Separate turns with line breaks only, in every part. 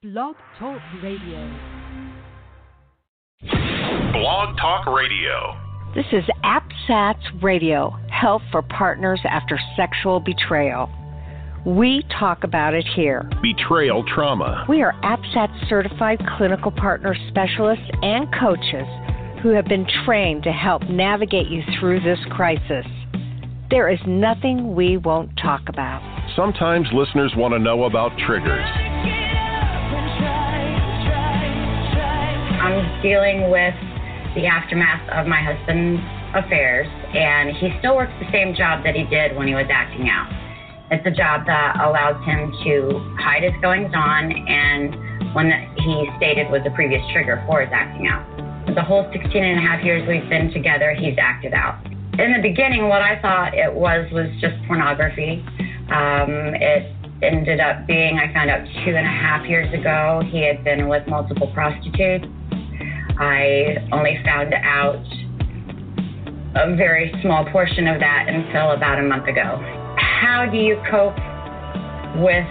Blog Talk Radio.
Blog Talk Radio.
This is APSATS Radio, Help for Partners After Sexual Betrayal. We talk about it here.
Betrayal trauma.
We are APSAT certified clinical partner specialists and coaches who have been trained to help navigate you through this crisis. There is nothing we won't talk about.
Sometimes listeners want to know about triggers.
I'm dealing with the aftermath of my husband's affairs, and he still works the same job that he did when he was acting out. It's a job that allows him to hide his goings on and one that he stated was a previous trigger for his acting out. The whole 16 and a half years we've been together, he's acted out. In the beginning, what I thought it was was just pornography. Um, it ended up being, I found out two and a half years ago, he had been with multiple prostitutes. I only found out a very small portion of that until about a month ago how do you cope with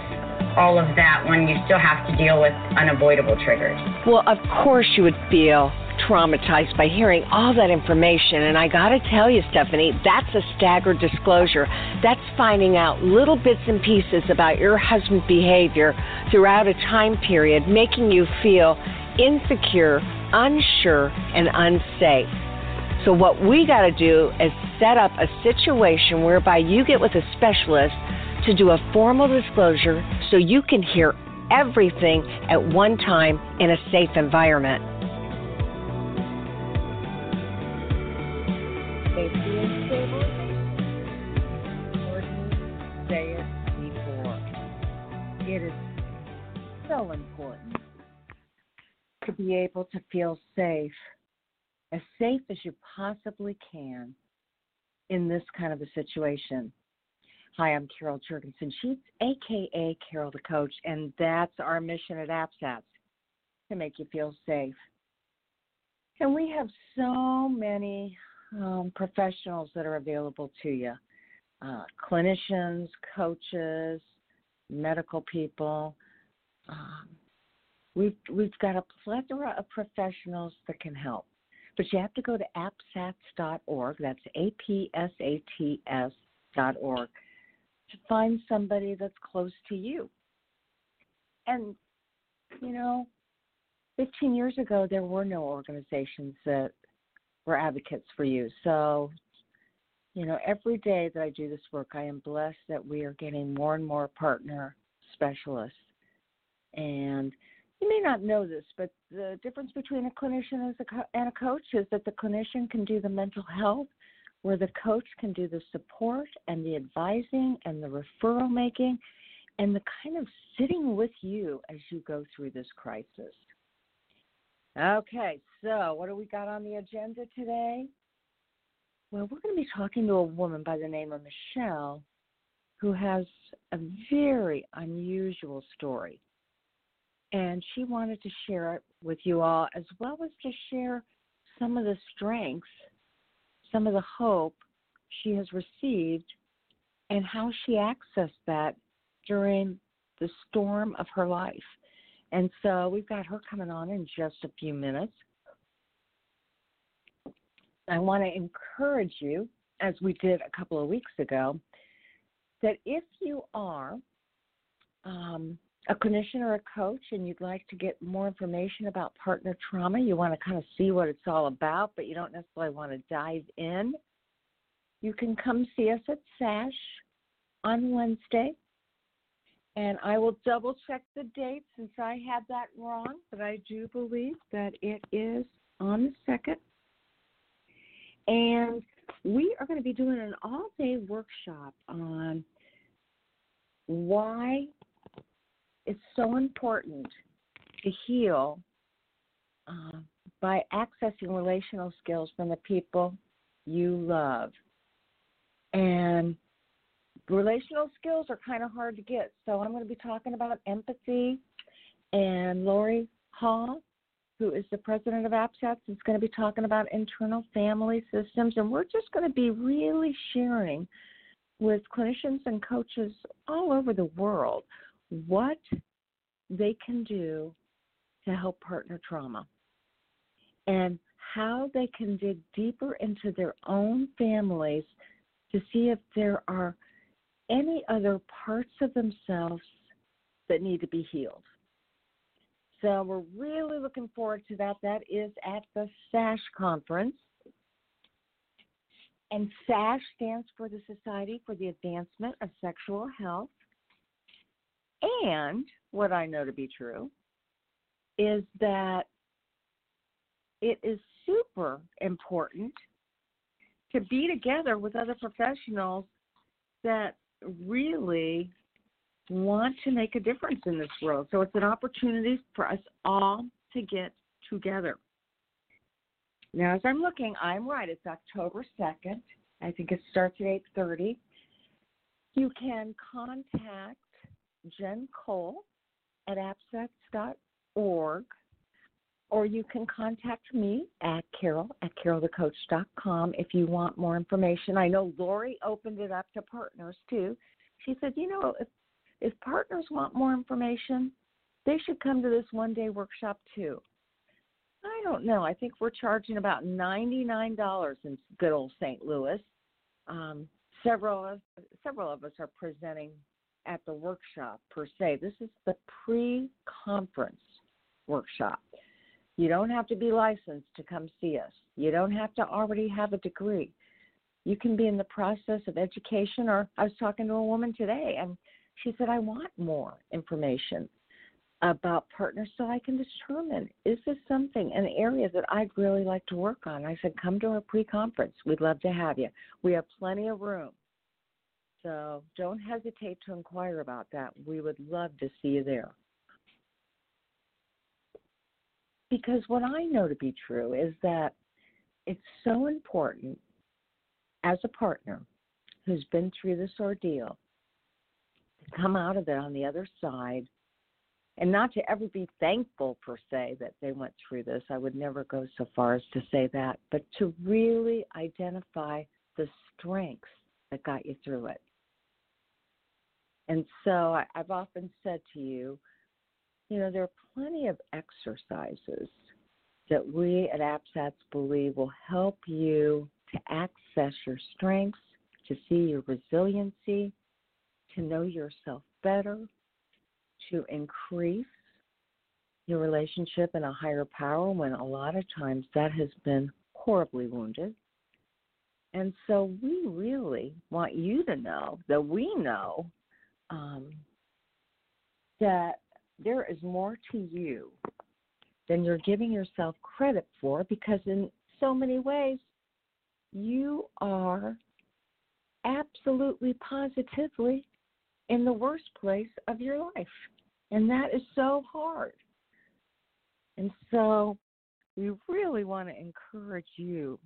all of that when you still have to deal with unavoidable triggers?
Well, of course, you would feel traumatized by hearing all that information. And I got to tell you, Stephanie, that's a staggered disclosure. That's finding out little bits and pieces about your husband's behavior throughout a time period, making you feel insecure, unsure, and unsafe. So, what we got to do is set up a situation whereby you get with a specialist to do a formal disclosure so you can hear everything at one time in a safe environment.
It is so important to be able to feel safe as safe as you possibly can in this kind of a situation. Hi, I'm Carol Juergensen. Sheets, AKA Carol the Coach, and that's our mission at APSATS to make you feel safe. And we have so many um, professionals that are available to you uh, clinicians, coaches, medical people. Um, we've, we've got a plethora of professionals that can help. But you have to go to apsats.org, that's A P S A T S.org, to find somebody that's close to you. And, you know, 15 years ago, there were no organizations that were advocates for you. So, you know, every day that I do this work, I am blessed that we are getting more and more partner specialists. And you may not know this, but the difference between a clinician and a coach is that the clinician can do the mental health, where the coach can do the support and the advising and the referral making and the kind of sitting with you as you go through this crisis. Okay, so what do we got on the agenda today? Well, we're going to be talking to a woman by the name of Michelle who has a very unusual story and she wanted to share it with you all as well as to share some of the strengths, some of the hope she has received, and how she accessed that during the storm of her life. And so we've got her coming on in just a few minutes. I want to encourage you, as we did a couple of weeks ago, that if you are um, a clinician or a coach and you'd like to get more information about partner trauma, you want to kind of see what it's all about, but you don't necessarily want to dive in, you can come see us at SASH on Wednesday. And I will double check the date since I had that wrong, but I do believe that it is on the second. And we are going to be doing an all day workshop on why it's so important to heal uh, by accessing relational skills from the people you love. And relational skills are kind of hard to get. So I'm going to be talking about empathy. And Lori Hall, who is the president of APSATS, is going to be talking about internal family systems. And we're just going to be really sharing with clinicians and coaches all over the world what they can do to help partner trauma and how they can dig deeper into their own families to see if there are any other parts of themselves that need to be healed. So we're really looking forward to that. That is at the SASH conference. And SASH stands for the Society for the Advancement of Sexual Health. And what I know to be true is that it is super important to be together with other professionals that really want to make a difference in this world. So it's an opportunity for us all to get together. Now, as I'm looking, I'm right. It's October 2nd. I think it starts at 8:30. You can contact Jen Cole at apsats.org, or you can contact me at Carol at carolthecoach.com if you want more information. I know Lori opened it up to partners too. She said, you know, if if partners want more information, they should come to this one day workshop too. I don't know. I think we're charging about ninety nine dollars in good old St. Louis. Um, several of several of us are presenting at the workshop per se. This is the pre conference workshop. You don't have to be licensed to come see us. You don't have to already have a degree. You can be in the process of education, or I was talking to a woman today, and she said, I want more information about partners so I can determine is this something, an area that I'd really like to work on? I said, come to our pre conference. We'd love to have you. We have plenty of room. So don't hesitate to inquire about that. We would love to see you there. Because what I know to be true is that it's so important as a partner who's been through this ordeal to come out of it on the other side and not to ever be thankful per se that they went through this. I would never go so far as to say that, but to really identify the strengths that got you through it. And so I've often said to you, you know, there are plenty of exercises that we at APSATS believe will help you to access your strengths, to see your resiliency, to know yourself better, to increase your relationship in a higher power when a lot of times that has been horribly wounded. And so we really want you to know that we know um, that there is more to you than you're giving yourself credit for because, in so many ways, you are absolutely positively in the worst place of your life. And that is so hard. And so we really want to encourage you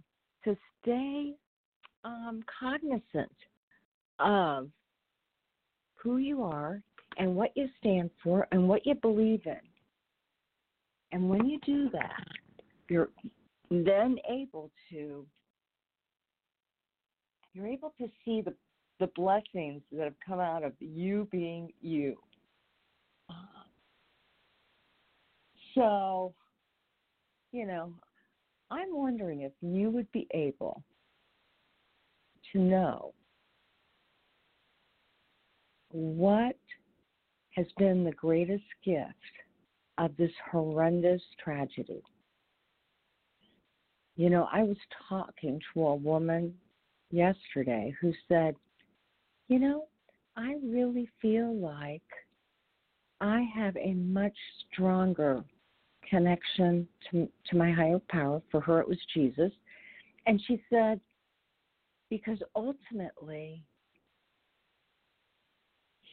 to stay um, cognizant of who you are and what you stand for and what you believe in. And when you do that, you're then able to you're able to see the the blessings that have come out of you being you. So, you know, I'm wondering if you would be able to know what has been the greatest gift of this horrendous tragedy. You know, I was talking to a woman yesterday who said, you know, I really feel like I have a much stronger connection to, to my higher power. For her, it was Jesus. And she said, because ultimately,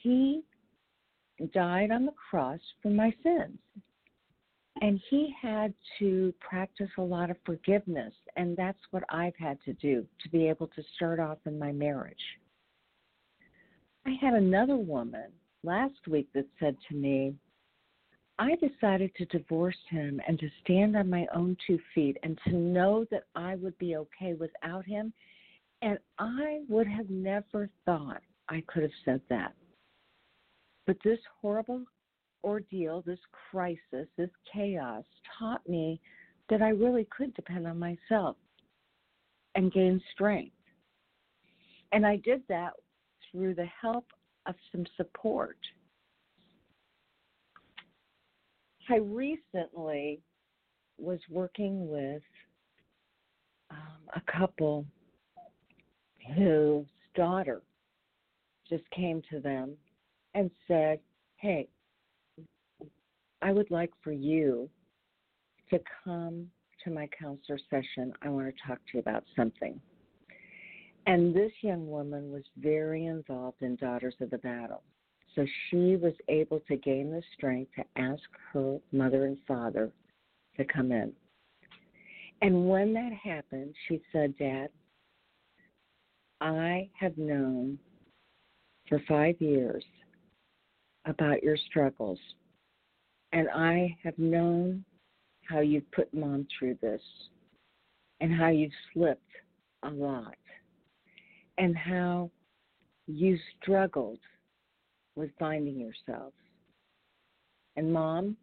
he died on the cross for my sins. And he had to practice a lot of forgiveness. And that's what I've had to do to be able to start off in my marriage. I had another woman last week that said to me, I decided to divorce him and to stand on my own two feet and to know that I would be okay without him. And I would have never thought I could have said that. But this horrible ordeal, this crisis, this chaos taught me that I really could depend on myself and gain strength. And I did that through the help of some support. I recently was working with um, a couple whose daughter just came to them and said, Hey, I would like for you to come to my counselor session. I want to talk to you about something. And this young woman was very involved in Daughters of the Battle. So she was able to gain the strength to ask her mother and father to come in. And when that happened, she said, Dad, I have known for five years about your struggles, and I have known how you've put mom through this and how you've slipped a lot and how you struggled with finding yourself. And mom,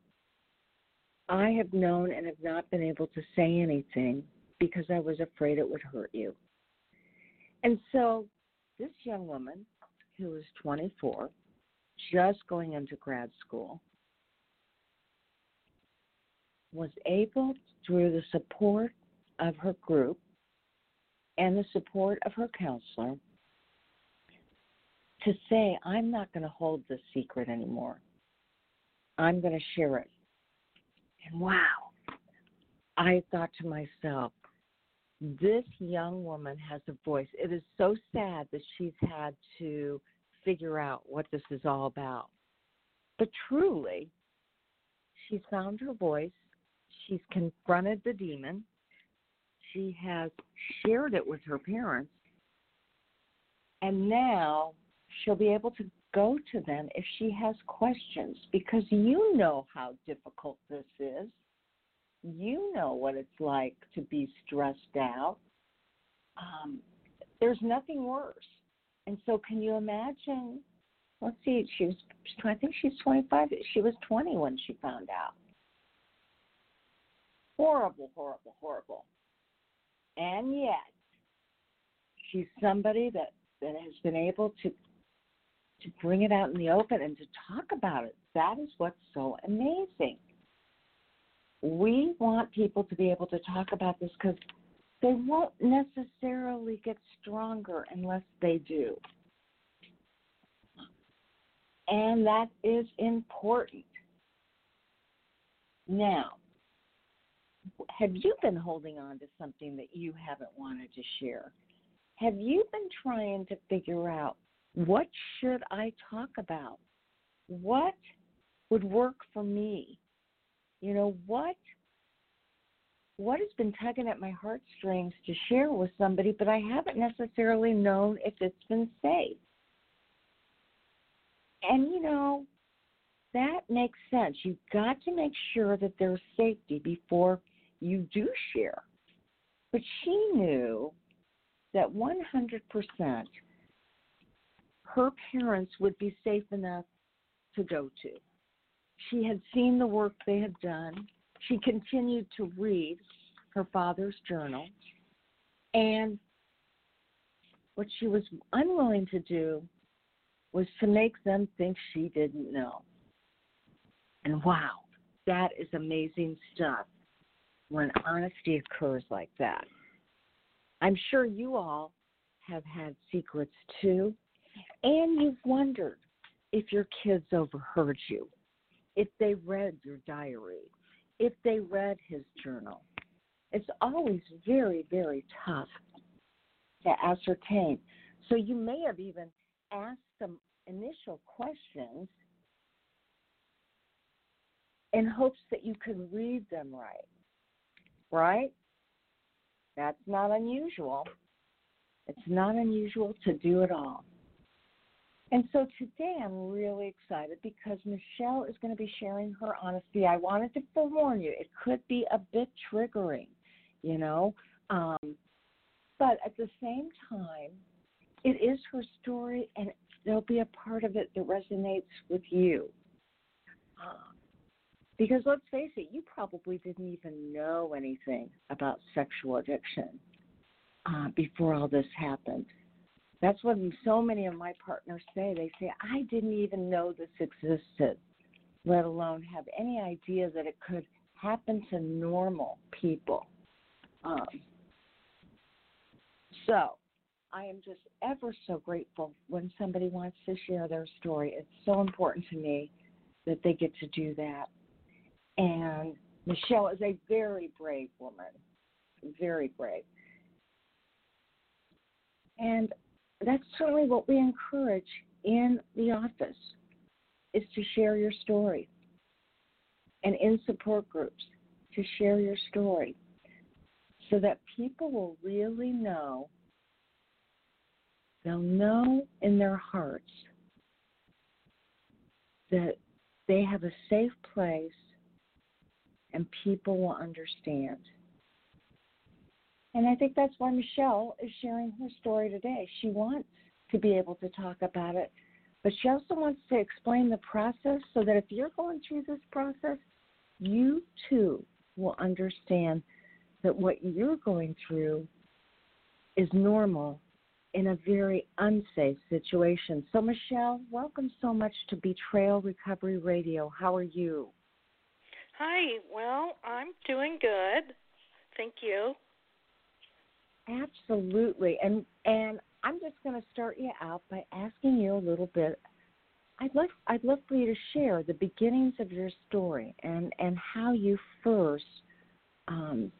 I have known and have not been able to say anything because I was afraid it would hurt you. And so this young woman, who is 24, just going into grad school, was able, through the support of her group and the support of her counselor, to say, I'm not going to hold this secret anymore. I'm going to share it. And wow, I thought to myself, this young woman has a voice. It is so sad that she's had to figure out what this is all about. But truly, she's found her voice. She's confronted the demon. She has shared it with her parents. And now she'll be able to go to them if she has questions because you know how difficult this is. You know what it's like to be stressed out. Um, there's nothing worse. And so, can you imagine? Let's see, she was, I think she's 25. She was 20 when she found out. Horrible, horrible, horrible. And yet, she's somebody that, that has been able to to bring it out in the open and to talk about it. That is what's so amazing. We want people to be able to talk about this because they won't necessarily get stronger unless they do. And that is important. Now, have you been holding on to something that you haven't wanted to share? Have you been trying to figure out what should I talk about? What would work for me? You know, what what has been tugging at my heartstrings to share with somebody, but I haven't necessarily known if it's been safe. And you know, that makes sense. You've got to make sure that there's safety before you do share. But she knew that 100% her parents would be safe enough to go to. She had seen the work they had done. She continued to read her father's journal. And what she was unwilling to do was to make them think she didn't know. And wow, that is amazing stuff when honesty occurs like that. I'm sure you all have had secrets too, and you've wondered if your kids overheard you, if they read your diary, if they read his journal. It's always very, very tough to ascertain. So you may have even asked some initial questions in hopes that you could read them right. Right? That's not unusual. It's not unusual to do it all. And so today I'm really excited because Michelle is going to be sharing her honesty. I wanted to forewarn you, it could be a bit triggering, you know. Um, but at the same time, it is her story and there'll be a part of it that resonates with you. Um, because let's face it, you probably didn't even know anything about sexual addiction uh, before all this happened. That's what so many of my partners say. They say, I didn't even know this existed, let alone have any idea that it could happen to normal people. Um, so, I am just ever so grateful when somebody wants to share their story. It's so important to me that they get to do that. And Michelle is a very brave woman, very brave. And that's certainly what we encourage in the office is to share your story and in support groups to share your story so that people will really know they'll know in their hearts that they have a safe place and people will understand. And I think that's why Michelle is sharing her story today. She wants to be able to talk about it, but she also wants to explain the process so that if you're going through this process, you too will understand that what you're going through is normal in a very unsafe situation. So, Michelle, welcome so much to Betrayal Recovery Radio. How are you?
Hi. Well, I'm doing good. Thank you.
Absolutely. And and I'm just going to start you out by asking you a little bit. I'd love I'd love for you to share the beginnings of your story and and how you first um,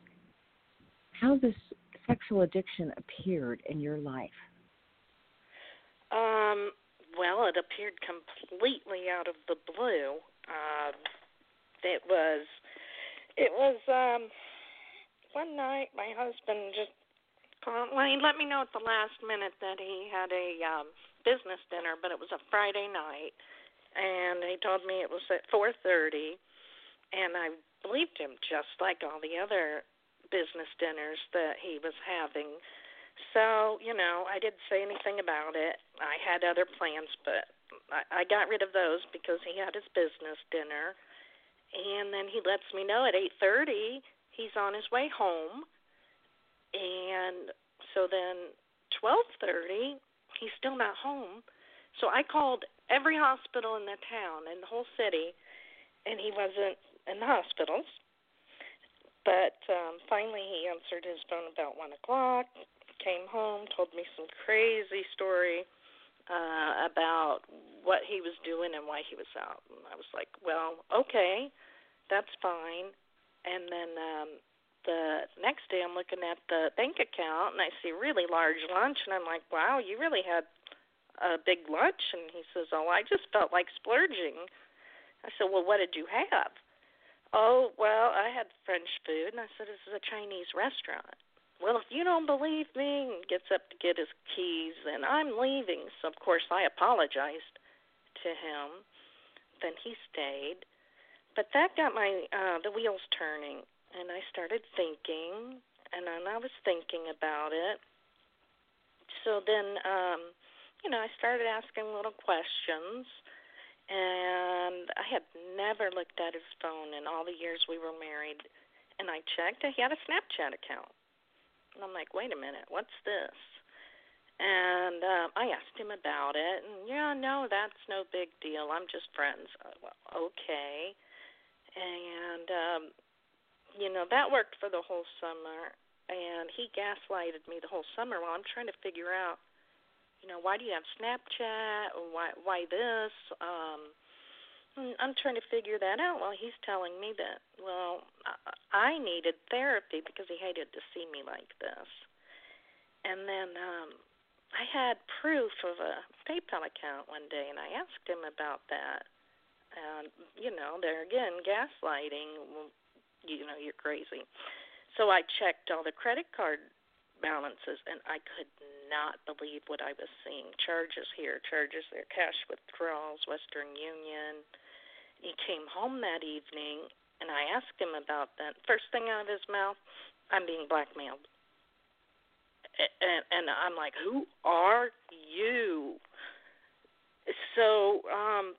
how this sexual addiction appeared in your life.
Um, well, it appeared completely out of the blue. Um, it was it was um one night my husband just well he let me know at the last minute that he had a um business dinner but it was a Friday night and he told me it was at 4:30 and I believed him just like all the other business dinners that he was having. So, you know, I didn't say anything about it. I had other plans, but I, I got rid of those because he had his business dinner and then he lets me know at 8:30 he's on his way home. And so then 12:30 he's still not home. So I called every hospital in the town in the whole city and he wasn't in the hospitals. But um finally he answered his phone about one o'clock, came home, told me some crazy story uh about what he was doing and why he was out. And I was like, "Well, okay, that's fine." And then um the next day I'm looking at the bank account and I see really large lunch and I'm like, "Wow, you really had a big lunch." And he says, "Oh, I just felt like splurging." I said, "Well, what did you have?" "Oh, well, I had French food." And I said, "This is a Chinese restaurant." well, if you don't believe me, and gets up to get his keys, and I'm leaving. So, of course, I apologized to him. Then he stayed. But that got my uh the wheels turning and I started thinking and then I was thinking about it. So then um you know, I started asking little questions and I had never looked at his phone in all the years we were married and I checked and he had a Snapchat account. And I'm like, wait a minute, what's this? And um, I asked him about it, and yeah, no, that's no big deal. I'm just friends. Uh, well, okay. And um, you know that worked for the whole summer. And he gaslighted me the whole summer while I'm trying to figure out, you know, why do you have Snapchat? Or why why this? Um, I'm trying to figure that out while he's telling me that, well, I needed therapy because he hated to see me like this. And then um I had proof of a PayPal account one day and I asked him about that. And you know, there again, gaslighting, you know, you're crazy. So I checked all the credit card balances and I could not believe what I was seeing. Charges here, charges there, cash withdrawals, Western Union, he came home that evening and I asked him about that. First thing out of his mouth, I'm being blackmailed. And and I'm like, "Who are you?" So, um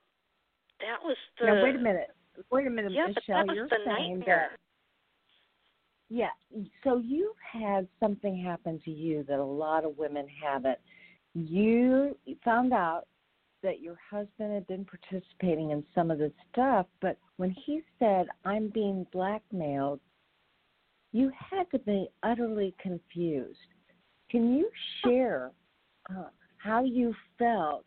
that was the.
Now wait a minute. Wait a minute,
yeah,
Michelle.
but that was
You're
the
saying
nightmare.
that Yeah. So you had something happen to you that a lot of women haven't. You found out that your husband had been participating in some of this stuff, but when he said, I'm being blackmailed, you had to be utterly confused. Can you share uh, how you felt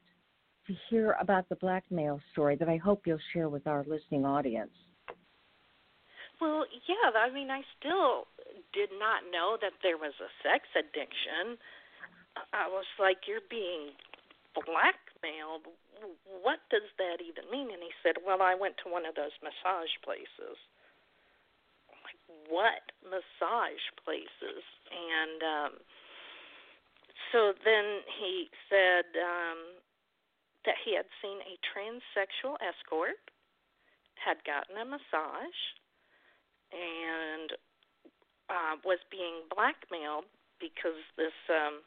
to hear about the blackmail story that I hope you'll share with our listening audience?
Well, yeah, I mean, I still did not know that there was a sex addiction. I was like, you're being blackmailed. What does that even mean? And he said, well, I went to one of those massage places. I'm like, what massage places? And um so then he said um that he had seen a transsexual escort, had gotten a massage, and uh, was being blackmailed because this um,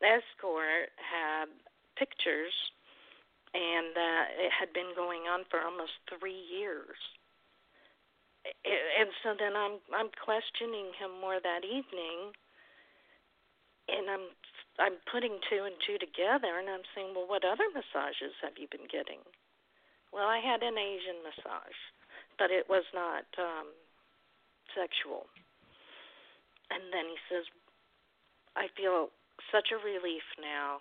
escort had pictures, and uh, it had been going on for almost three years. And so then I'm I'm questioning him more that evening, and I'm I'm putting two and two together, and I'm saying, well, what other massages have you been getting? Well, I had an Asian massage, but it was not um, sexual. And then he says, I feel such a relief now.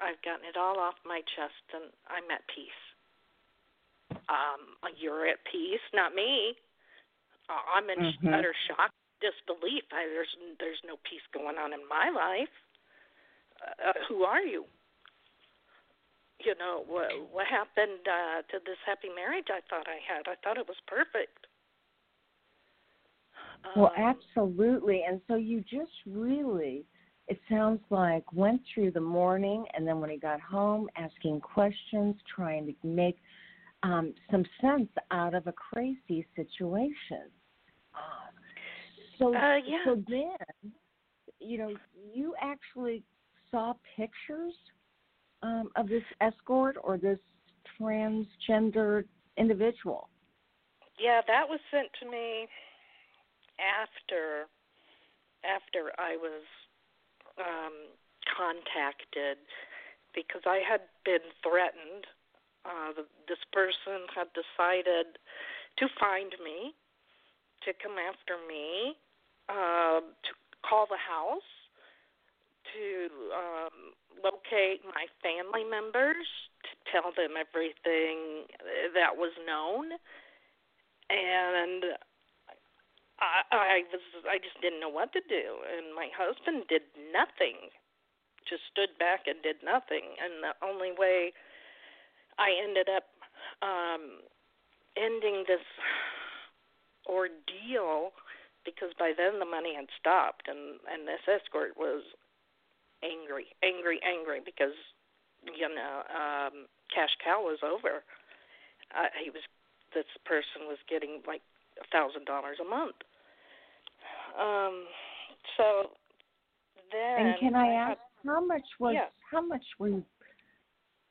I've gotten it all off my chest and I'm at peace. Um, you're at peace, not me. I'm in
Mhm.
utter shock, disbelief. I, there's there's no peace going on in my life. Uh, who are you? You know what what happened uh, to this happy marriage I thought I had? I thought it was perfect.
Well,
Um,
absolutely. And so you just really, it sounds like, went through the morning and then when he got home, asking questions, trying to make um, some sense out of a crazy situation. Uh, so,
Uh, yeah.
so then, you know, you actually saw pictures um, of this escort or this transgender individual.
Yeah, that was sent to me after after I was um contacted because I had been threatened. Uh this person had decided to find me, to come after me, um to call the house, to um locate my family members, to tell them everything that was known. And I, I was I just didn't know what to do, and my husband did nothing, just stood back and did nothing, and the only way I ended up um ending this ordeal because by then the money had stopped and and this escort was angry angry angry because you know um cash cow was over uh, he was this person was getting like a thousand dollars a month. Um, so then
And can I
had-
ask how much was
Yeah.
how much were you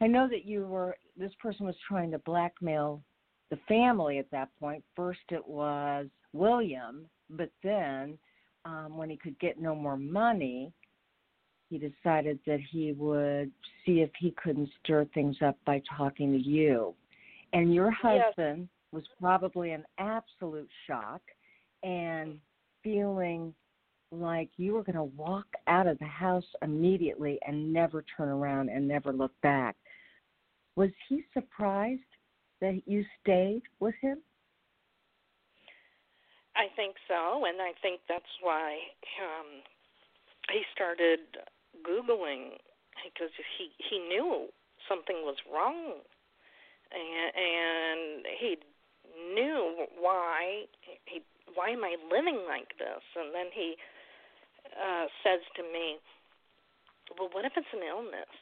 I know that you were this person was trying to blackmail the family at that point. First it was William, but then um when he could get no more money, he decided that he would see if he couldn't stir things up by talking to you. And your
Yes.
husband was probably in absolute shock and feeling like you were going to walk out of the house immediately and never turn around and never look back. Was he surprised that you stayed with him?
I think so, and I think that's why um, he started googling because he he knew something was wrong, and, and he knew why he why am I living like this? And then he uh, says to me, "Well, what if it's an illness?"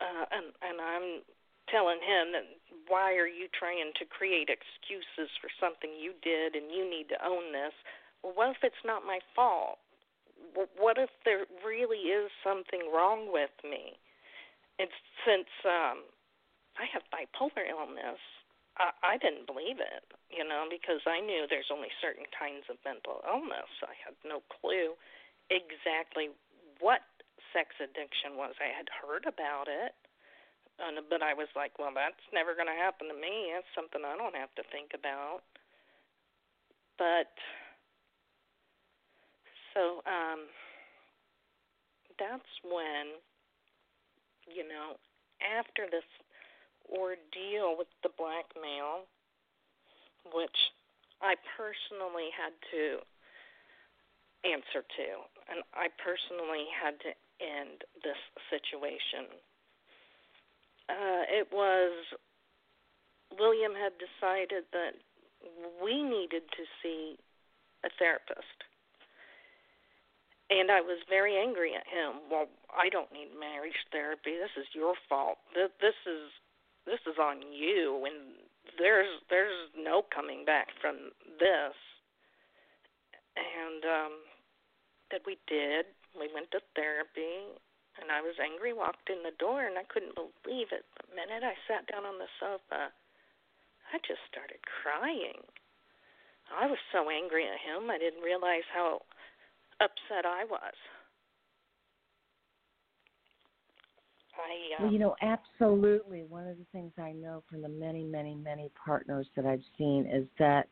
Uh, and and I'm telling him that why are you trying to create excuses for something you did and you need to own this? Well, what if it's not my fault? Wh- What if there really is something wrong with me? And since um I have bipolar illness. I, I didn't believe it, you know, because I knew there's only certain kinds of mental illness. I had no clue exactly what sex addiction was. I had heard about it, and, but I was like, well, that's never going to happen to me. That's something I don't have to think about. But so um that's when you know after this ordeal with the blackmail, which I personally had to answer to, and I personally had to end this situation. Uh, it was William had decided that we needed to see a therapist. And I was very angry at him. Well, I don't need marriage therapy. This is your fault. This is this is on you and there's there's no coming back from this and um that we did we went to therapy and I was angry walked in the door and I couldn't believe it the minute I sat down on the sofa I just started crying I was so angry at him I didn't realize how upset I was I,
um, well, you know, absolutely. One of the things I know from the many, many, many partners that I've seen is that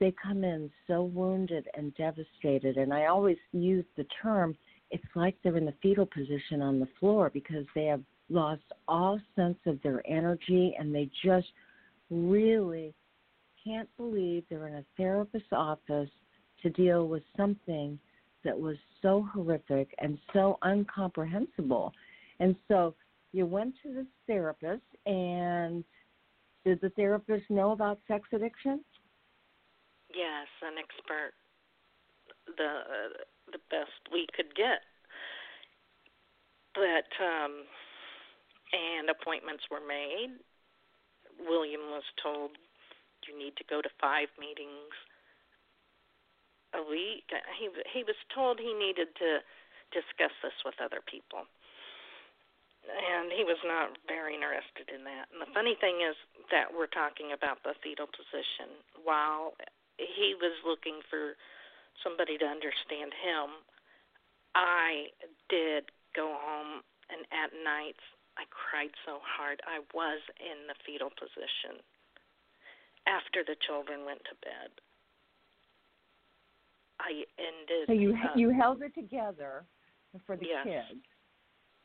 they come in so wounded and devastated. And I always use the term it's like they're in the fetal position on the floor because they have lost all sense of their energy and they just really can't believe they're in a therapist's office to deal with something that was so horrific and so incomprehensible. And so you went to the therapist, and did the therapist know about sex addiction?
Yes, an expert, the uh, the best we could get. But um, and appointments were made. William was told you need to go to five meetings a week. He he was told he needed to discuss this with other people and he was not very interested in that. And the funny thing is that we're talking about the fetal position while he was looking for somebody to understand him. I did go home and at nights I cried so hard. I was in the fetal position after the children went to bed. I ended.
So you uh, you held it together for the
yes.
kids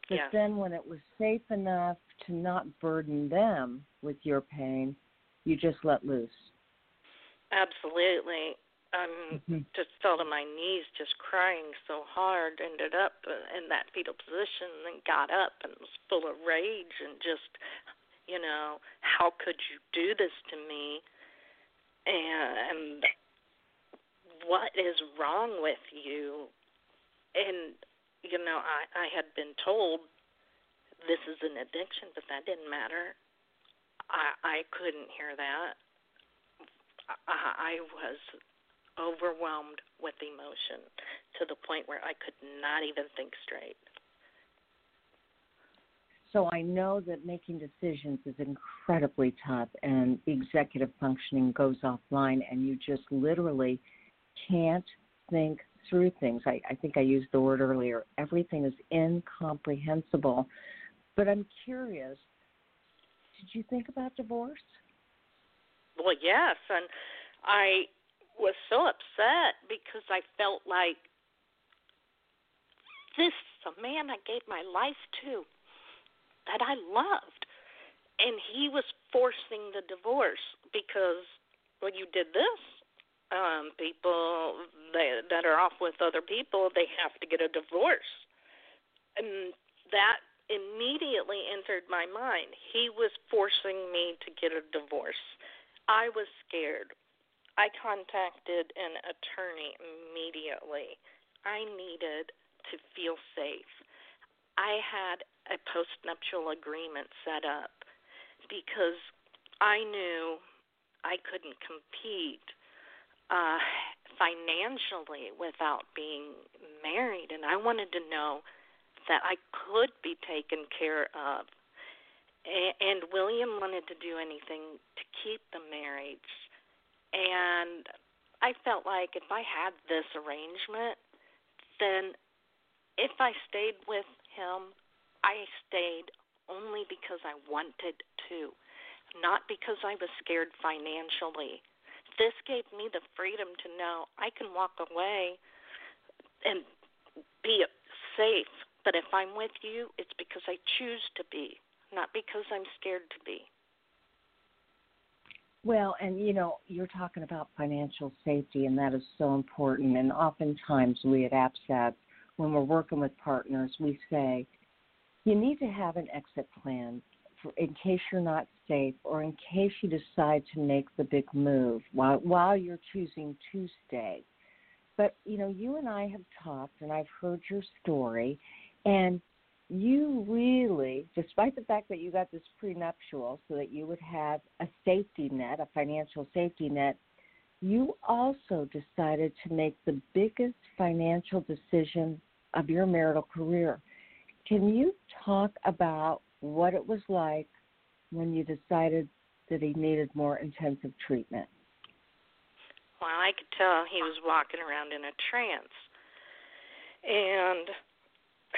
but
yeah.
then when it was safe enough to not burden them with your pain, you just let loose.
Absolutely. I'm mm-hmm. just fell to my knees, just crying so hard. Ended up in that fetal position, and got up and was full of rage and just, you know, how could you do this to me? And what is wrong with you? And you know, I I had been told this is an addiction, but that didn't matter. I I couldn't hear that. I, I was overwhelmed with emotion to the point where I could not even think straight.
So I know that making decisions is incredibly tough and executive functioning goes offline and you just literally can't think through things. I, I think I used the word earlier. Everything is incomprehensible. But I'm curious, did you think about divorce?
Well, yes, and I was so upset because I felt like this is a man I gave my life to that I loved. And he was forcing the divorce because, well, you did this um people they, that are off with other people they have to get a divorce. And that immediately entered my mind. He was forcing me to get a divorce. I was scared. I contacted an attorney immediately. I needed to feel safe. I had a postnuptial agreement set up because i knew i couldn't compete uh, financially without being married, and I wanted to know that I could be taken care of. and William wanted to do anything to keep the marriage. And I felt like if I had this arrangement, then if I stayed with him, I stayed only because I wanted to, not because I was scared financially. This gave me the freedom to know I can walk away and be safe. But if I'm with you, it's because I choose to be not because I'm scared to be.
Well, and you know, you're talking about financial safety, and that is so important. And oftentimes, we at APSAT, when we're working with partners, we say, you need to have an exit plan in case you're not safe or in case you decide to make the big move while, while you're choosing to stay. But, you know, you and I have talked, and I've heard your story, and you really, despite the fact that you got this prenuptial so that you would have a safety net, a financial safety net, you also decided to make the biggest financial decision of your marital career. Can you talk about what it was like when you decided that he needed more intensive treatment?
Well, I could tell he was walking around in a trance. And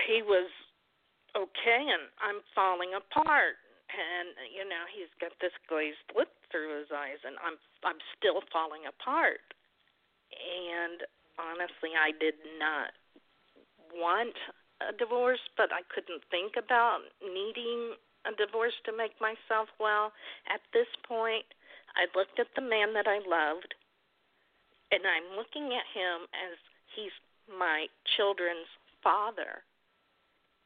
he was okay and I'm falling apart and you know he's got this glazed look through his eyes and I'm I'm still falling apart and honestly I did not want a divorce but I couldn't think about needing a divorce to make myself well at this point I looked at the man that I loved and I'm looking at him as he's my children's father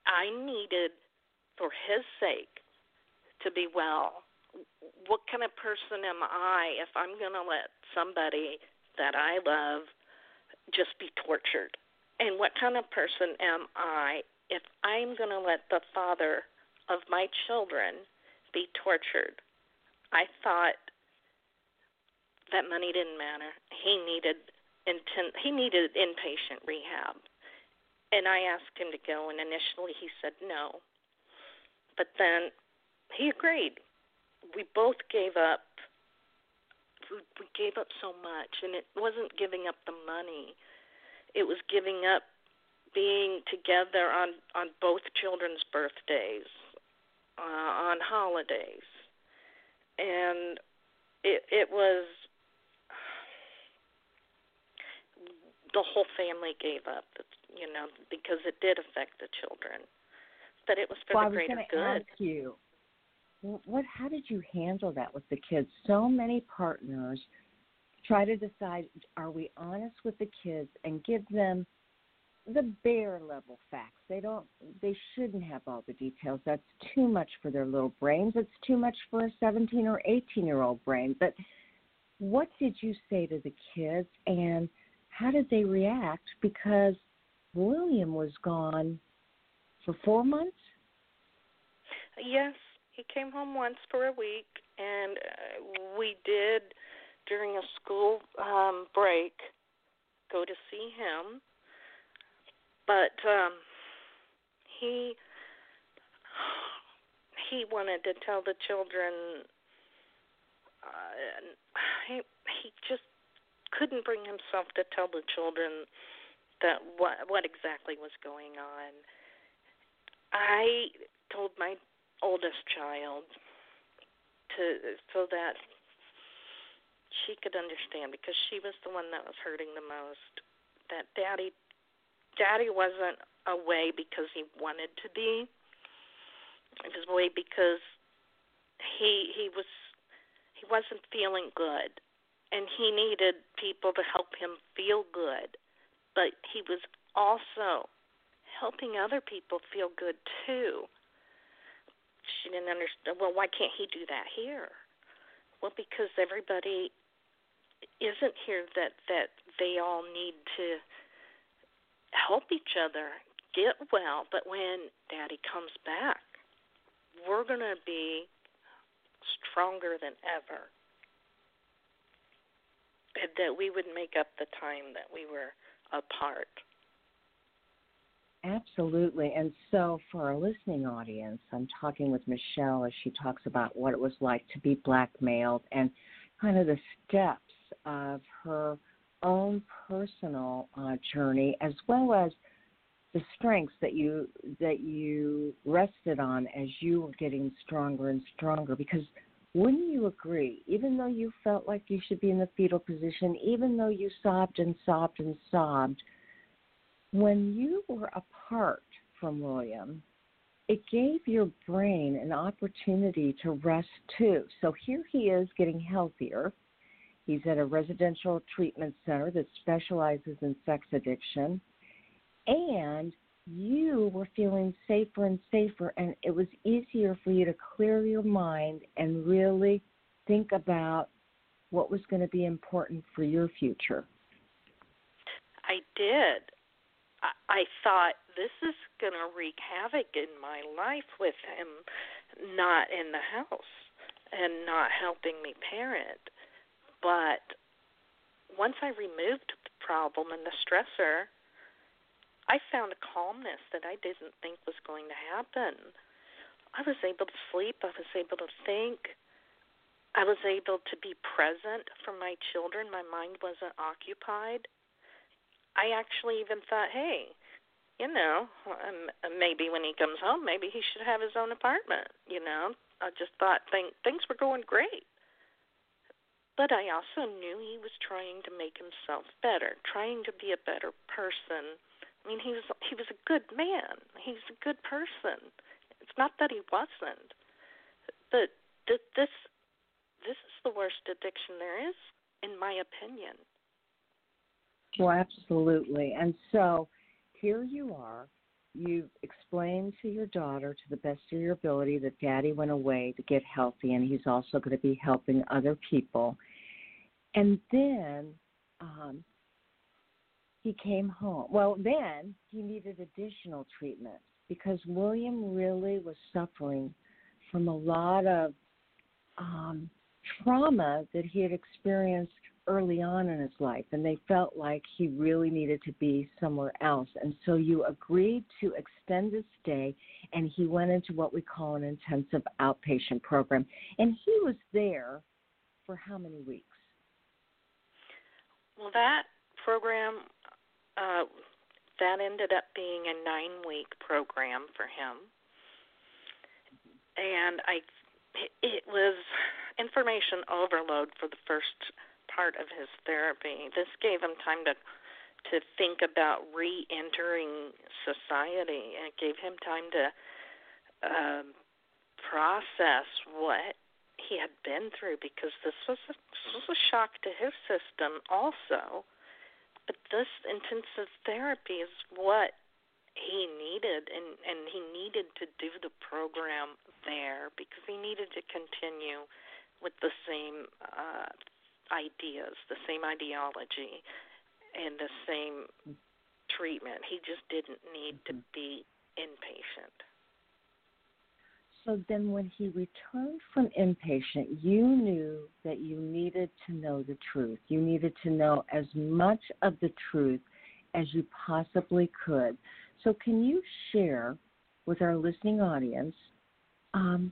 I needed, for his sake, to be well. What kind of person am I if I'm going to let somebody that I love just be tortured? And what kind of person am I if I'm going to let the father of my children be tortured? I thought that money didn't matter. He needed intent, he needed inpatient rehab and I asked him to go, and initially he said no. But then he agreed. We both gave up. We gave up so much, and it wasn't giving up the money. It was giving up being together on on both children's birthdays, uh, on holidays, and it it was the whole family gave up you know, because it did affect the children. But it was for
well,
the greater good.
Ask you, what? How did you handle that with the kids? So many partners try to decide: Are we honest with the kids and give them the bare level facts? They don't. They shouldn't have all the details. That's too much for their little brains. It's too much for a 17 or 18 year old brain. But what did you say to the kids and how did they react? Because William was gone for four months?
Yes, he came home once for a week, and uh, we did during a school um break go to see him. But um he he wanted to tell the children uh, he he just couldn't bring himself to tell the children that what what exactly was going on. I told my oldest child to so that she could understand because she was the one that was hurting the most that daddy daddy wasn't away because he wanted to be it was away because he he was he wasn't feeling good and he needed people to help him feel good but he was also helping other people feel good too. She didn't understand. Well, why can't he do that here? Well, because everybody isn't here that that they all need to help each other get well. But when Daddy comes back, we're going to be stronger than ever. And that we would make up the time that we were apart.
Absolutely. And so, for our listening audience, I'm talking with Michelle as she talks about what it was like to be blackmailed and kind of the steps of her own personal uh, journey, as well as the strengths that you that you rested on as you were getting stronger and stronger. Because wouldn't you agree? Even though you felt like you should be in the fetal position, even though you sobbed and sobbed and sobbed when you were apart from William, it gave your brain an opportunity to rest too. So here he is getting healthier. He's at a residential treatment center that specializes in sex addiction. And you were feeling safer and safer, and it was easier for you to clear your mind and really think about what was going to be important for your future.
I did. I, thought this is going to wreak havoc in my life with him not in the house and not helping me parent. But once I removed the problem and the stressor, I found a calmness that I didn't think was going to happen. I was able to sleep, I was able to think. I was able to be present for my children. My mind wasn't occupied. I actually even thought, hey, you know, um, maybe when he comes home, maybe he should have his own apartment. You know, I just thought things were going great. But I also knew he was trying to make himself better, trying to be a better person. I mean, he was he was a good man. He's a good person. It's not that he wasn't, but th- this this is the worst addiction there is, in my opinion.
Well, absolutely. And so here you are. You've explained to your daughter, to the best of your ability, that daddy went away to get healthy and he's also going to be helping other people. And then um, he came home. Well, then he needed additional treatment because William really was suffering from a lot of um, trauma that he had experienced early on in his life and they felt like he really needed to be somewhere else. And so you agreed to extend his stay and he went into what we call an intensive outpatient program. And he was there for how many weeks?
Well, that program, uh, that ended up being a nine week program for him. And I, it was information overload for the first part of his therapy. This gave him time to to think about re-entering society, it gave him time to um, process what he had been through because this was a, this was a shock to his system also. But this intensive therapy is what he needed, and and he needed to do the program there because he needed to continue with the same uh, ideas, the same ideology, and the same treatment. He just didn't need to mm-hmm. be inpatient.
So then, when he returned from inpatient, you knew that you needed to know the truth. You needed to know as much of the truth as you possibly could. So, can you share with our listening audience um,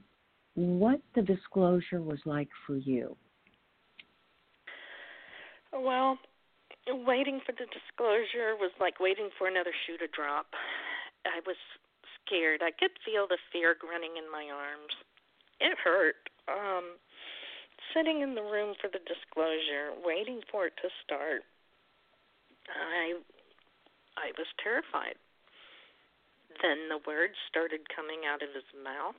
what the disclosure was like for you?
Well, waiting for the disclosure was like waiting for another shoe to drop. I was scared. I could feel the fear running in my arms. It hurt. Um sitting in the room for the disclosure, waiting for it to start. I I was terrified. Then the words started coming out of his mouth.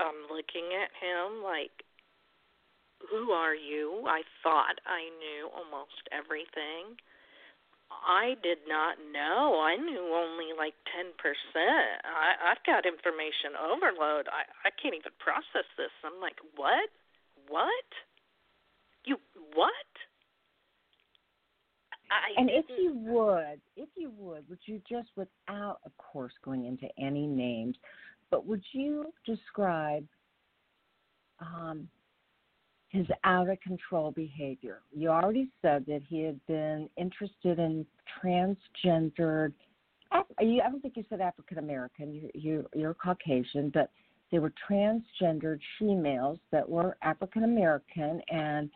I'm looking at him like who are you? I thought I knew almost everything. I did not know. I knew only like 10%. I, I've got information overload. I, I can't even process this. I'm like, what? What? You, what?
I and if you would, if you would, would you just, without, of course, going into any names, but would you describe um, his out of control behavior. You already said that he had been interested in transgendered I don't think you said African American. You, you, you're Caucasian, but they were transgendered females that were African American, and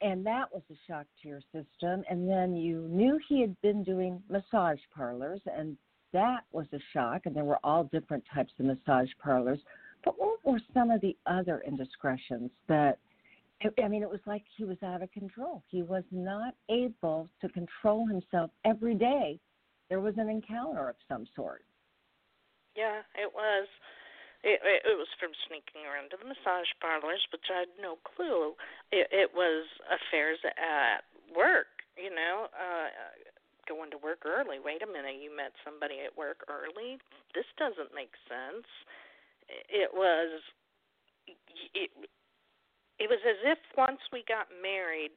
and that was a shock to your system. And then you knew he had been doing massage parlors, and that was a shock. And there were all different types of massage parlors. But what were some of the other indiscretions that? I mean, it was like he was out of control. He was not able to control himself every day. There was an encounter of some sort.
Yeah, it was. It, it, it was from sneaking around to the massage parlors, which I had no clue. It, it was affairs at work, you know, uh, going to work early. Wait a minute, you met somebody at work early? This doesn't make sense. It was, it, it was as if once we got married,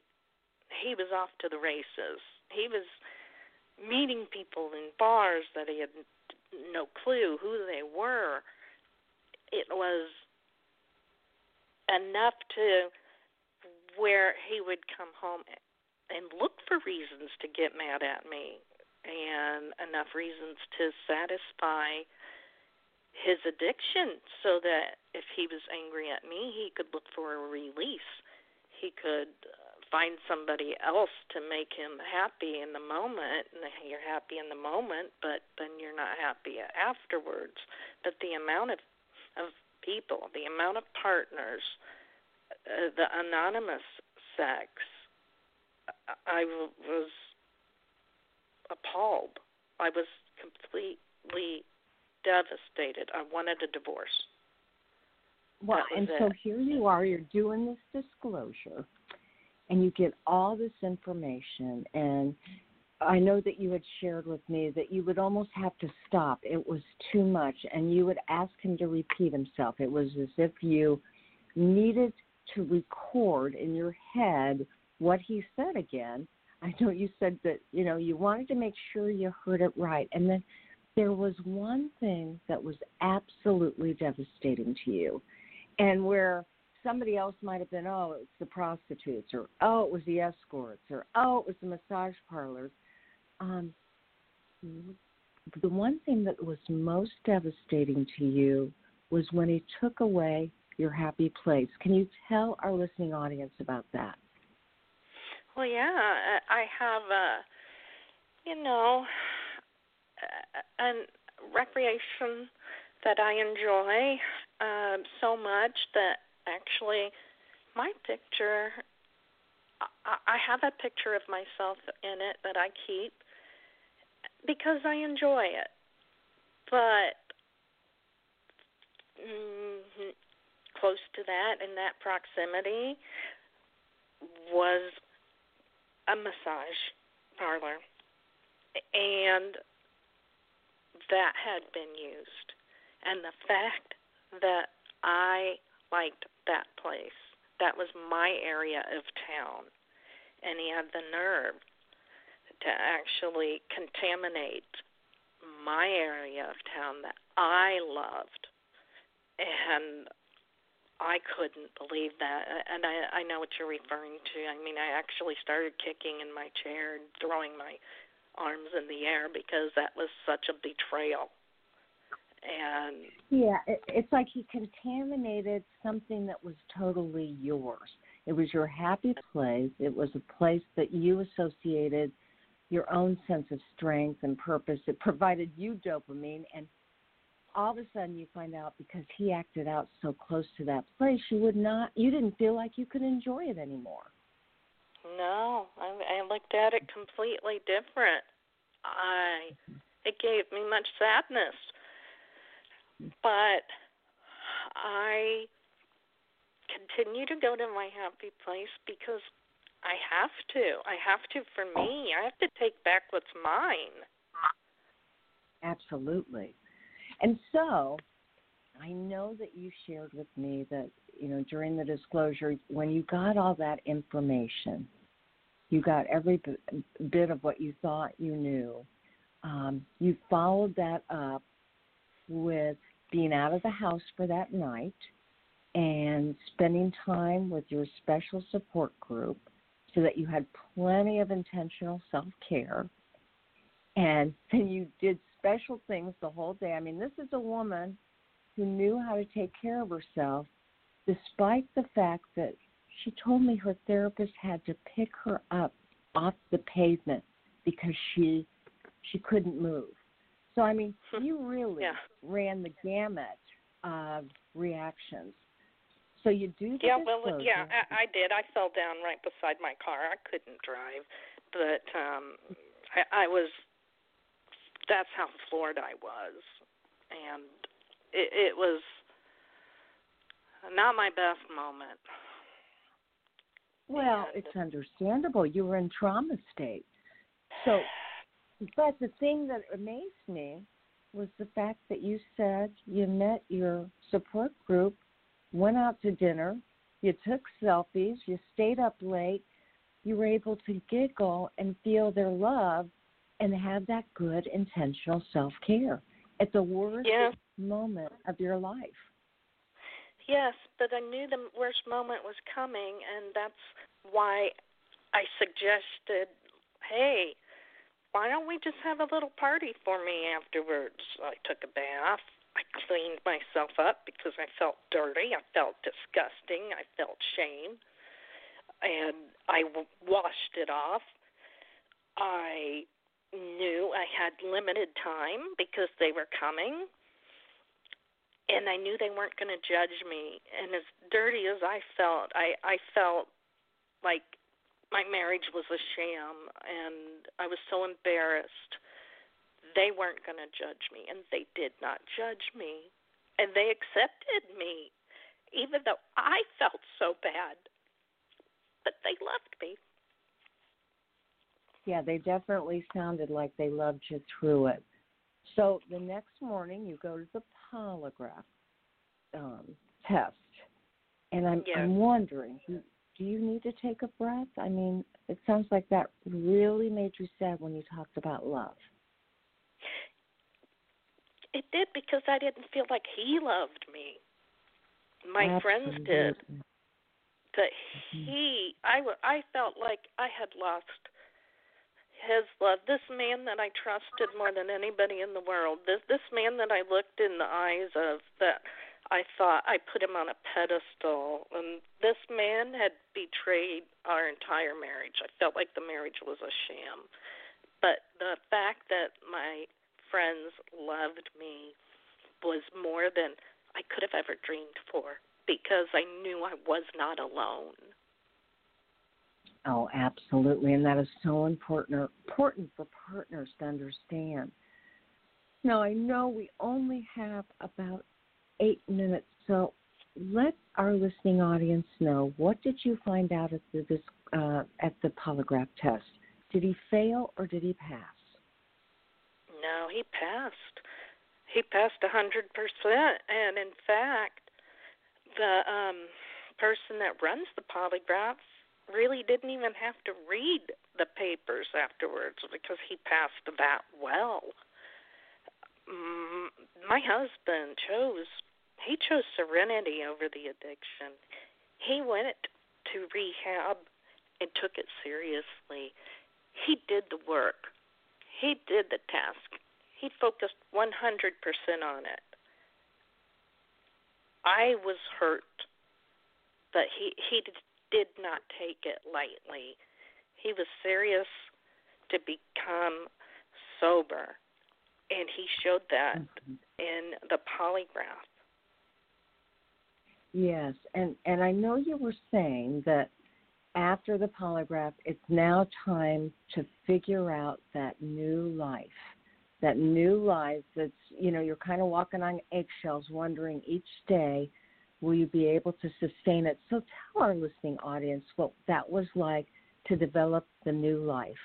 he was off to the races. He was meeting people in bars that he had no clue who they were it was enough to where he would come home and look for reasons to get mad at me and enough reasons to satisfy his addiction so that if he was angry at me he could look for a release he could find somebody else to make him happy in the moment and you're happy in the moment but then you're not happy afterwards but the amount of of people, the amount of partners, uh, the anonymous sex, I was appalled. I was completely devastated. I wanted a divorce.
Well, and
it.
so here you are, you're doing this disclosure, and you get all this information, and I know that you had shared with me that you would almost have to stop. It was too much, and you would ask him to repeat himself. It was as if you needed to record in your head what he said again. I know you said that, you know, you wanted to make sure you heard it right. And then there was one thing that was absolutely devastating to you, and where somebody else might have been, oh, it's the prostitutes, or oh, it was the escorts, or oh, it was the massage parlors um, the one thing that was most devastating to you was when he took away your happy place. Can you tell our listening audience about that?
Well, yeah, I have a, you know, a recreation that I enjoy uh, so much that actually my picture, I have a picture of myself in it that I keep because I enjoy it. But mm, close to that, in that proximity, was a massage parlor, and that had been used. And the fact that I liked that place, that was my area of town, and he had the nerve to actually contaminate my area of town that I loved. And I couldn't believe that. And I I know what you're referring to. I mean, I actually started kicking in my chair throwing my arms in the air because that was such a betrayal. And
yeah, it, it's like he contaminated something that was totally yours. It was your happy place. It was a place that you associated your own sense of strength and purpose. It provided you dopamine, and all of a sudden you find out because he acted out so close to that place, you would not, you didn't feel like you could enjoy it anymore.
No, I, I looked at it completely different. I, it gave me much sadness, but I continue to go to my happy place because I have to. I have to for me. I have to take back what's mine.
Absolutely. And so, I know that you shared with me that, you know, during the disclosure, when you got all that information, you got every bit of what you thought you knew. Um, you followed that up with being out of the house for that night and spending time with your special support group so that you had plenty of intentional self care. And then you did special things the whole day. I mean, this is a woman who knew how to take care of herself despite the fact that she told me her therapist had to pick her up off the pavement because she she couldn't move. So I mean, you really
Yeah.
ran the gamut of reactions. So you do
Yeah, well, yeah, I, I did. I fell down right beside my car. I couldn't drive, but um I, I was. That's how floored I was, and it, it was not my best moment.
Well,
And-
it's understandable. You were in trauma state. So, but the thing that amazed me was the fact that you said you met your support group, went out to dinner, you took selfies, you stayed up late, you were able to giggle and feel their love and have that good intentional self care at the worst
Yes.
moment of your life.
Yes, but I knew the worst moment was coming, and that's why I suggested, hey, why don't we just have a little party for me afterwards? I took a bath. I cleaned myself up because I felt dirty. I felt disgusting. I felt shame. And I washed it off. I knew I had limited time because they were coming and I knew they weren't going to judge me. And as dirty as I felt, I I felt like my marriage was a sham, and I was so embarrassed. They weren't going to judge me, and they did not judge me, and they accepted me, even though I felt so bad. But they loved me.
Yeah, they definitely sounded like they loved you through it. So the next morning, you go to the polygraph um, test, and I'm
Yes.
I'm wondering, do, do you need to take a breath? I mean, it sounds like that really made you sad when you talked about love.
It did because I didn't feel like he loved me. My friends did.
Absolutely.
that he I I felt like I had lost his love. This man that I trusted more than anybody in the world. This this man that I looked in the eyes of that I thought I put him on a pedestal and this man had betrayed our entire marriage. I felt like the marriage was a sham. But the fact that my friends loved me was more than I could have ever dreamed for because I knew I was not alone.
Oh, absolutely, and that is so important important for partners to understand. Now, I know we only have about eight minutes, so let our listening audience know what did you find out at the this uh, at the polygraph test? Did he fail or did he pass?
No, he passed. He passed a hundred percent, and in fact, the um, person that runs the polygraph really didn't even have to read the papers afterwards because he passed that well. Mm, my husband chose he chose serenity over the addiction. He went to rehab and took it seriously. He did the work. He did the task. He focused 100% on it. I was hurt, but he he did not take it lightly. He was serious to become sober, and he showed that mm-hmm. in the polygraph.
Yes, and and I know you were saying that after the polygraph, it's now time to figure out that new life, that new life that's you know you're kind of walking on eggshells, wondering each day, will you be able to sustain it? So tell our listening audience what that was like to develop the new life.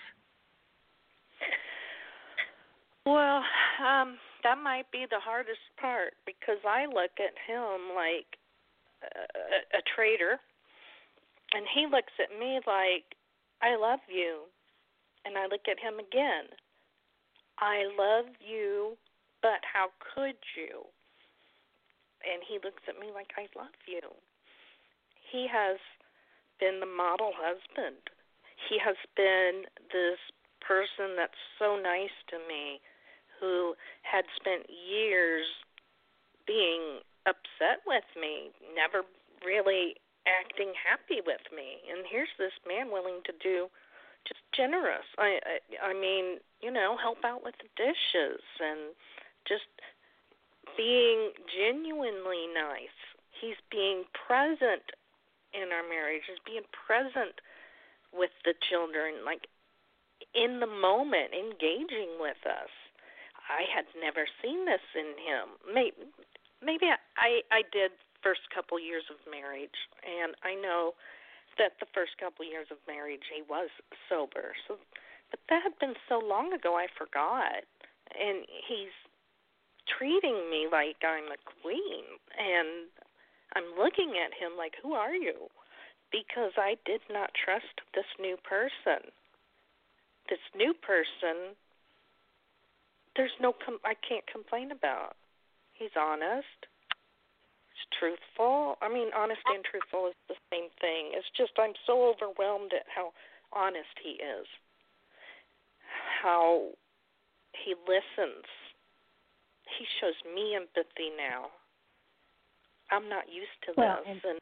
Well, um, that might be the hardest part because I look at him like a, a traitor, and he looks at me like, I love you. And I look at him again. I love you, but how could you? And he looks at me like, I love you. He has been the model husband. He has been this person that's so nice to me who had spent years being upset with me, never really acting happy with me. And here's this man willing to do just generous. I I, I mean, you know, help out with the dishes and just being genuinely nice. He's being present in our marriage, he's being present with the children, like in the moment, engaging with us. I had never seen this in him. Maybe, maybe I, I, did first couple years of marriage, and I know that the first couple years of marriage he was sober. So, but that had been so long ago, I forgot. And he's treating me like I'm a queen, and I'm looking at him like, "Who are you?" Because I did not trust this new person. This new person, there's no com- I can't complain about. He's honest. He's truthful. I mean, honesty and truthful is the same thing. It's just I'm so overwhelmed at how honest he is. How he listens he shows me empathy now. I'm not used to
well,
this.
And, and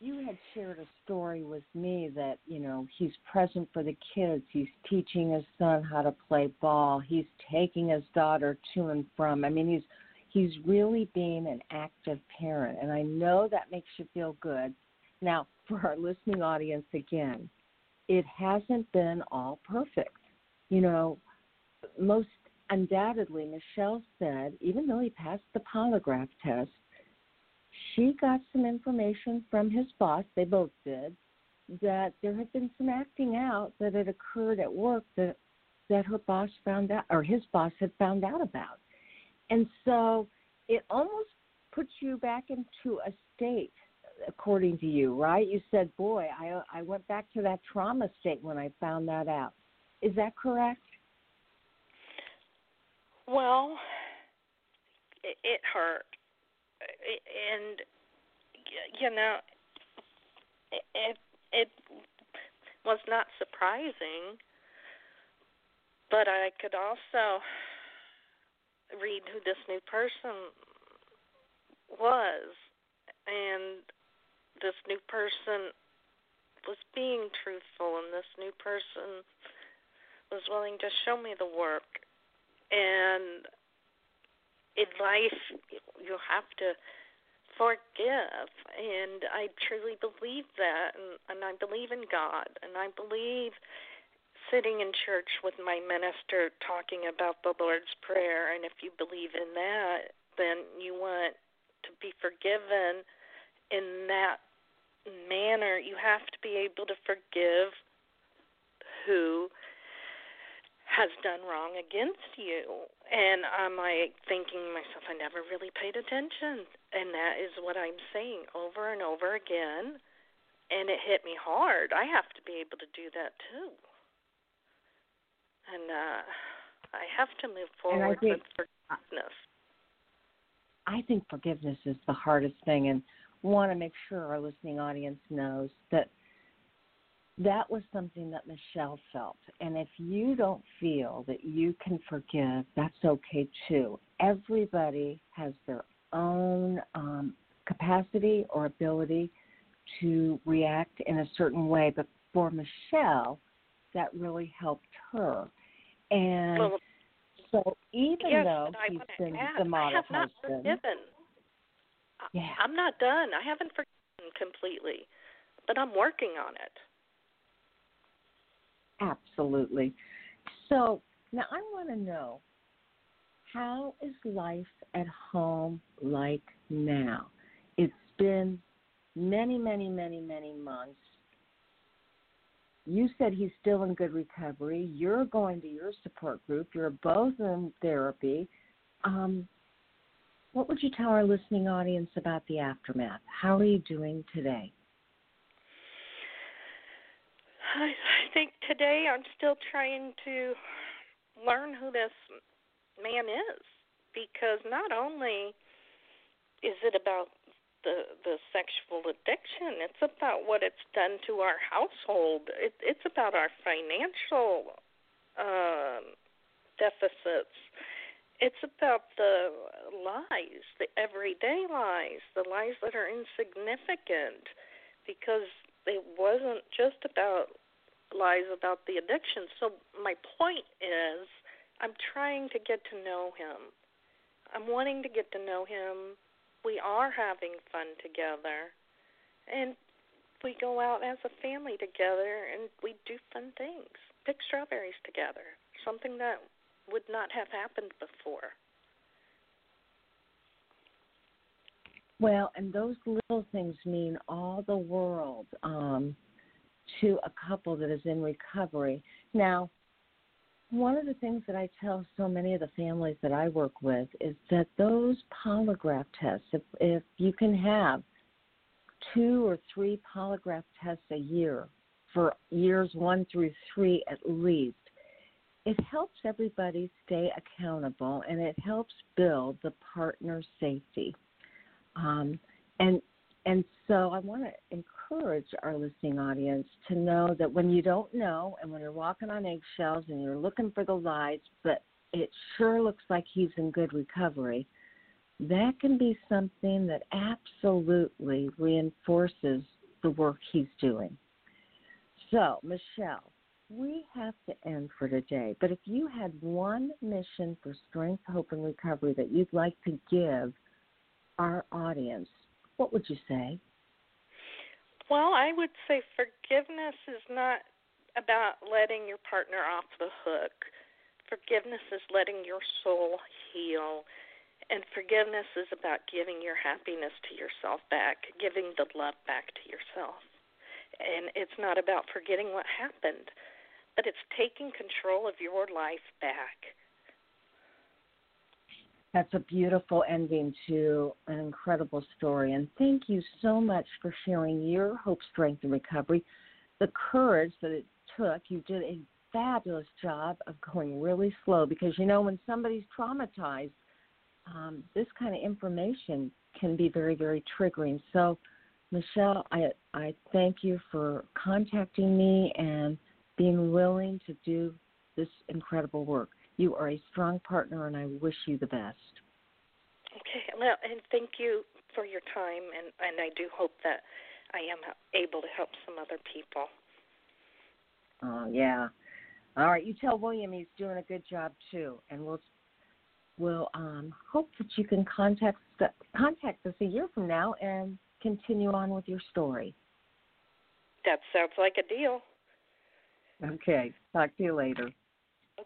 you had shared a story with me that you know he's present for the kids. He's teaching his son how to play ball. He's taking his daughter to and from. I mean, he's he's really being an active parent, and I know that makes you feel good. Now, for our listening audience, again, it hasn't been all perfect. You know, most undoubtedly, Michelle said, even though he passed the polygraph test, she got some information from his boss, they both did, that there had been some acting out that had occurred at work that that her boss found out or his boss had found out about. And so it almost puts you back into a state according to you, right? You said, "Boy, I I went back to that trauma state when I found that out." Is that correct?
Well, it, it hurt, and you know, it it was not surprising, but I could also read who this new person was, and this new person was being truthful, and this new person was willing to show me the work and in life, you have to forgive. And I truly believe that. And, and I believe in God. And I believe sitting in church with my minister talking about the Lord's Prayer. And if you believe in that, then you want to be forgiven in that manner. You have to be able to forgive who has done wrong against you. And I'm like thinking to myself, I never really paid attention. And that is what I'm saying over and over again. And it hit me hard. I have to be able to do that too. And uh I have to move forward
think,
with forgiveness.
I think forgiveness is the hardest thing and want to make sure our listening audience knows that that was something that Michelle felt. And if you don't feel that you can forgive, that's okay too. Everybody has their own um, capacity or ability to react in a certain way. But for Michelle, that really helped her. And
well,
so even
yes,
though
he's
been
add,
the model
I have not
husband,
forgiven.
yeah.
I'm not done. I haven't forgiven completely, but I'm working on it.
Absolutely. So now I want to know how is life at home like now? It's been many, many, many, many months. You said he's still in good recovery. You're going to your support group. You're both in therapy. Um, what would you tell our listening audience about the aftermath? How are you doing today?
I, I think today I'm still trying to learn who this man is because not only is it about the the sexual addiction. It's about what it's done to our household. It, it's about our financial um, deficits. It's about the lies, the everyday lies, the lies that are insignificant, because it wasn't just about lies about the addiction. So my point is, I'm trying to get to know him. I'm wanting to get to know him. We are having fun together, and we go out as a family together, and we do fun things. Pick strawberries together, something that would not have happened before.
Well, and those little things mean all the world um, to a couple that is in recovery. Now, one of the things that I tell so many of the families that I work with is that those polygraph tests, if, if you can have two or three polygraph tests a year for years one through three at least, it helps everybody stay accountable and it helps build the partner safety. Um, and and so I want to encourage our listening audience to know that when you don't know and when you're walking on eggshells and you're looking for the lies, but it sure looks like he's in good recovery, that can be something that absolutely reinforces the work he's doing. So, Michelle, we have to end for today, but if you had one mission for strength, hope, and recovery that you'd like to give our audience, what would you say?
Well, I would say forgiveness is not about letting your partner off the hook. Forgiveness is letting your soul heal. And forgiveness is about giving your happiness to yourself back, giving the love back to yourself. And it's not about forgetting what happened but it's taking control of your life back.
That's a beautiful ending to an incredible story. And thank you so much for sharing your hope, strength, and recovery. The courage that it took, you did a fabulous job of going really slow because you know, when somebody's traumatized, um, this kind of information can be very, very triggering. So, Michelle, I, I thank you for contacting me and being willing to do this incredible work. You are a strong partner, and I wish you the best.
Okay, well, and thank you for your time, and, and I do hope that I am able to help some other people.
Oh, yeah. All right, you tell William he's doing a good job too, and we'll we'll um, hope that you can contact contact us a year from now and continue on with your story.
That sounds like a deal.
Okay. Talk to you later.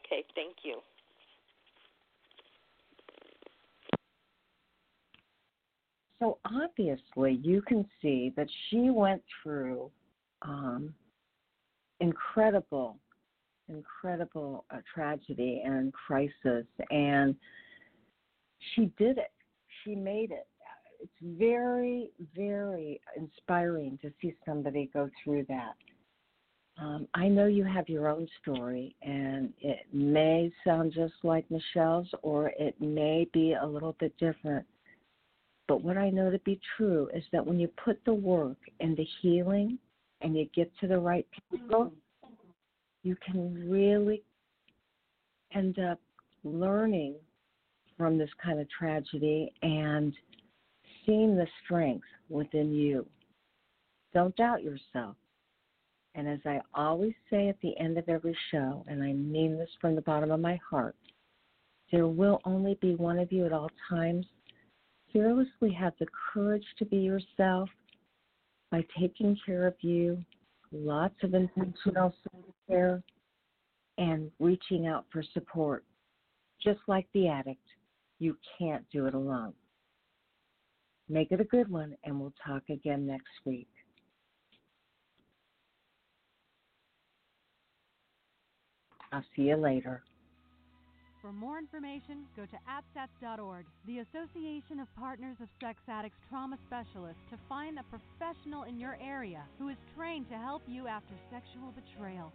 Okay. Thank you.
So obviously, you can see that she went through um, incredible, incredible uh, tragedy and crisis, and she did it. She made it. It's very, very inspiring to see somebody go through that. Um, I know you have your own story, and it may sound just like Michelle's, or it may be a little bit different. But what I know to be true is that when you put the work and the healing and you get to the right people, you can really end up learning from this kind of tragedy and seeing the strength within you. Don't doubt yourself. And as I always say at the end of every show, and I mean this from the bottom of my heart, there will only be one of you at all times. Fearlessly have the courage to be yourself by taking care of you, lots of intentional care, and reaching out for support. Just like the addict, you can't do it alone. Make it a good one, and we'll talk again next week. I'll see you later.
For more information, go to APSATS.org, the Association of Partners of Sex Addicts Trauma Specialists, to find a professional in your area who is trained to help you after sexual betrayal.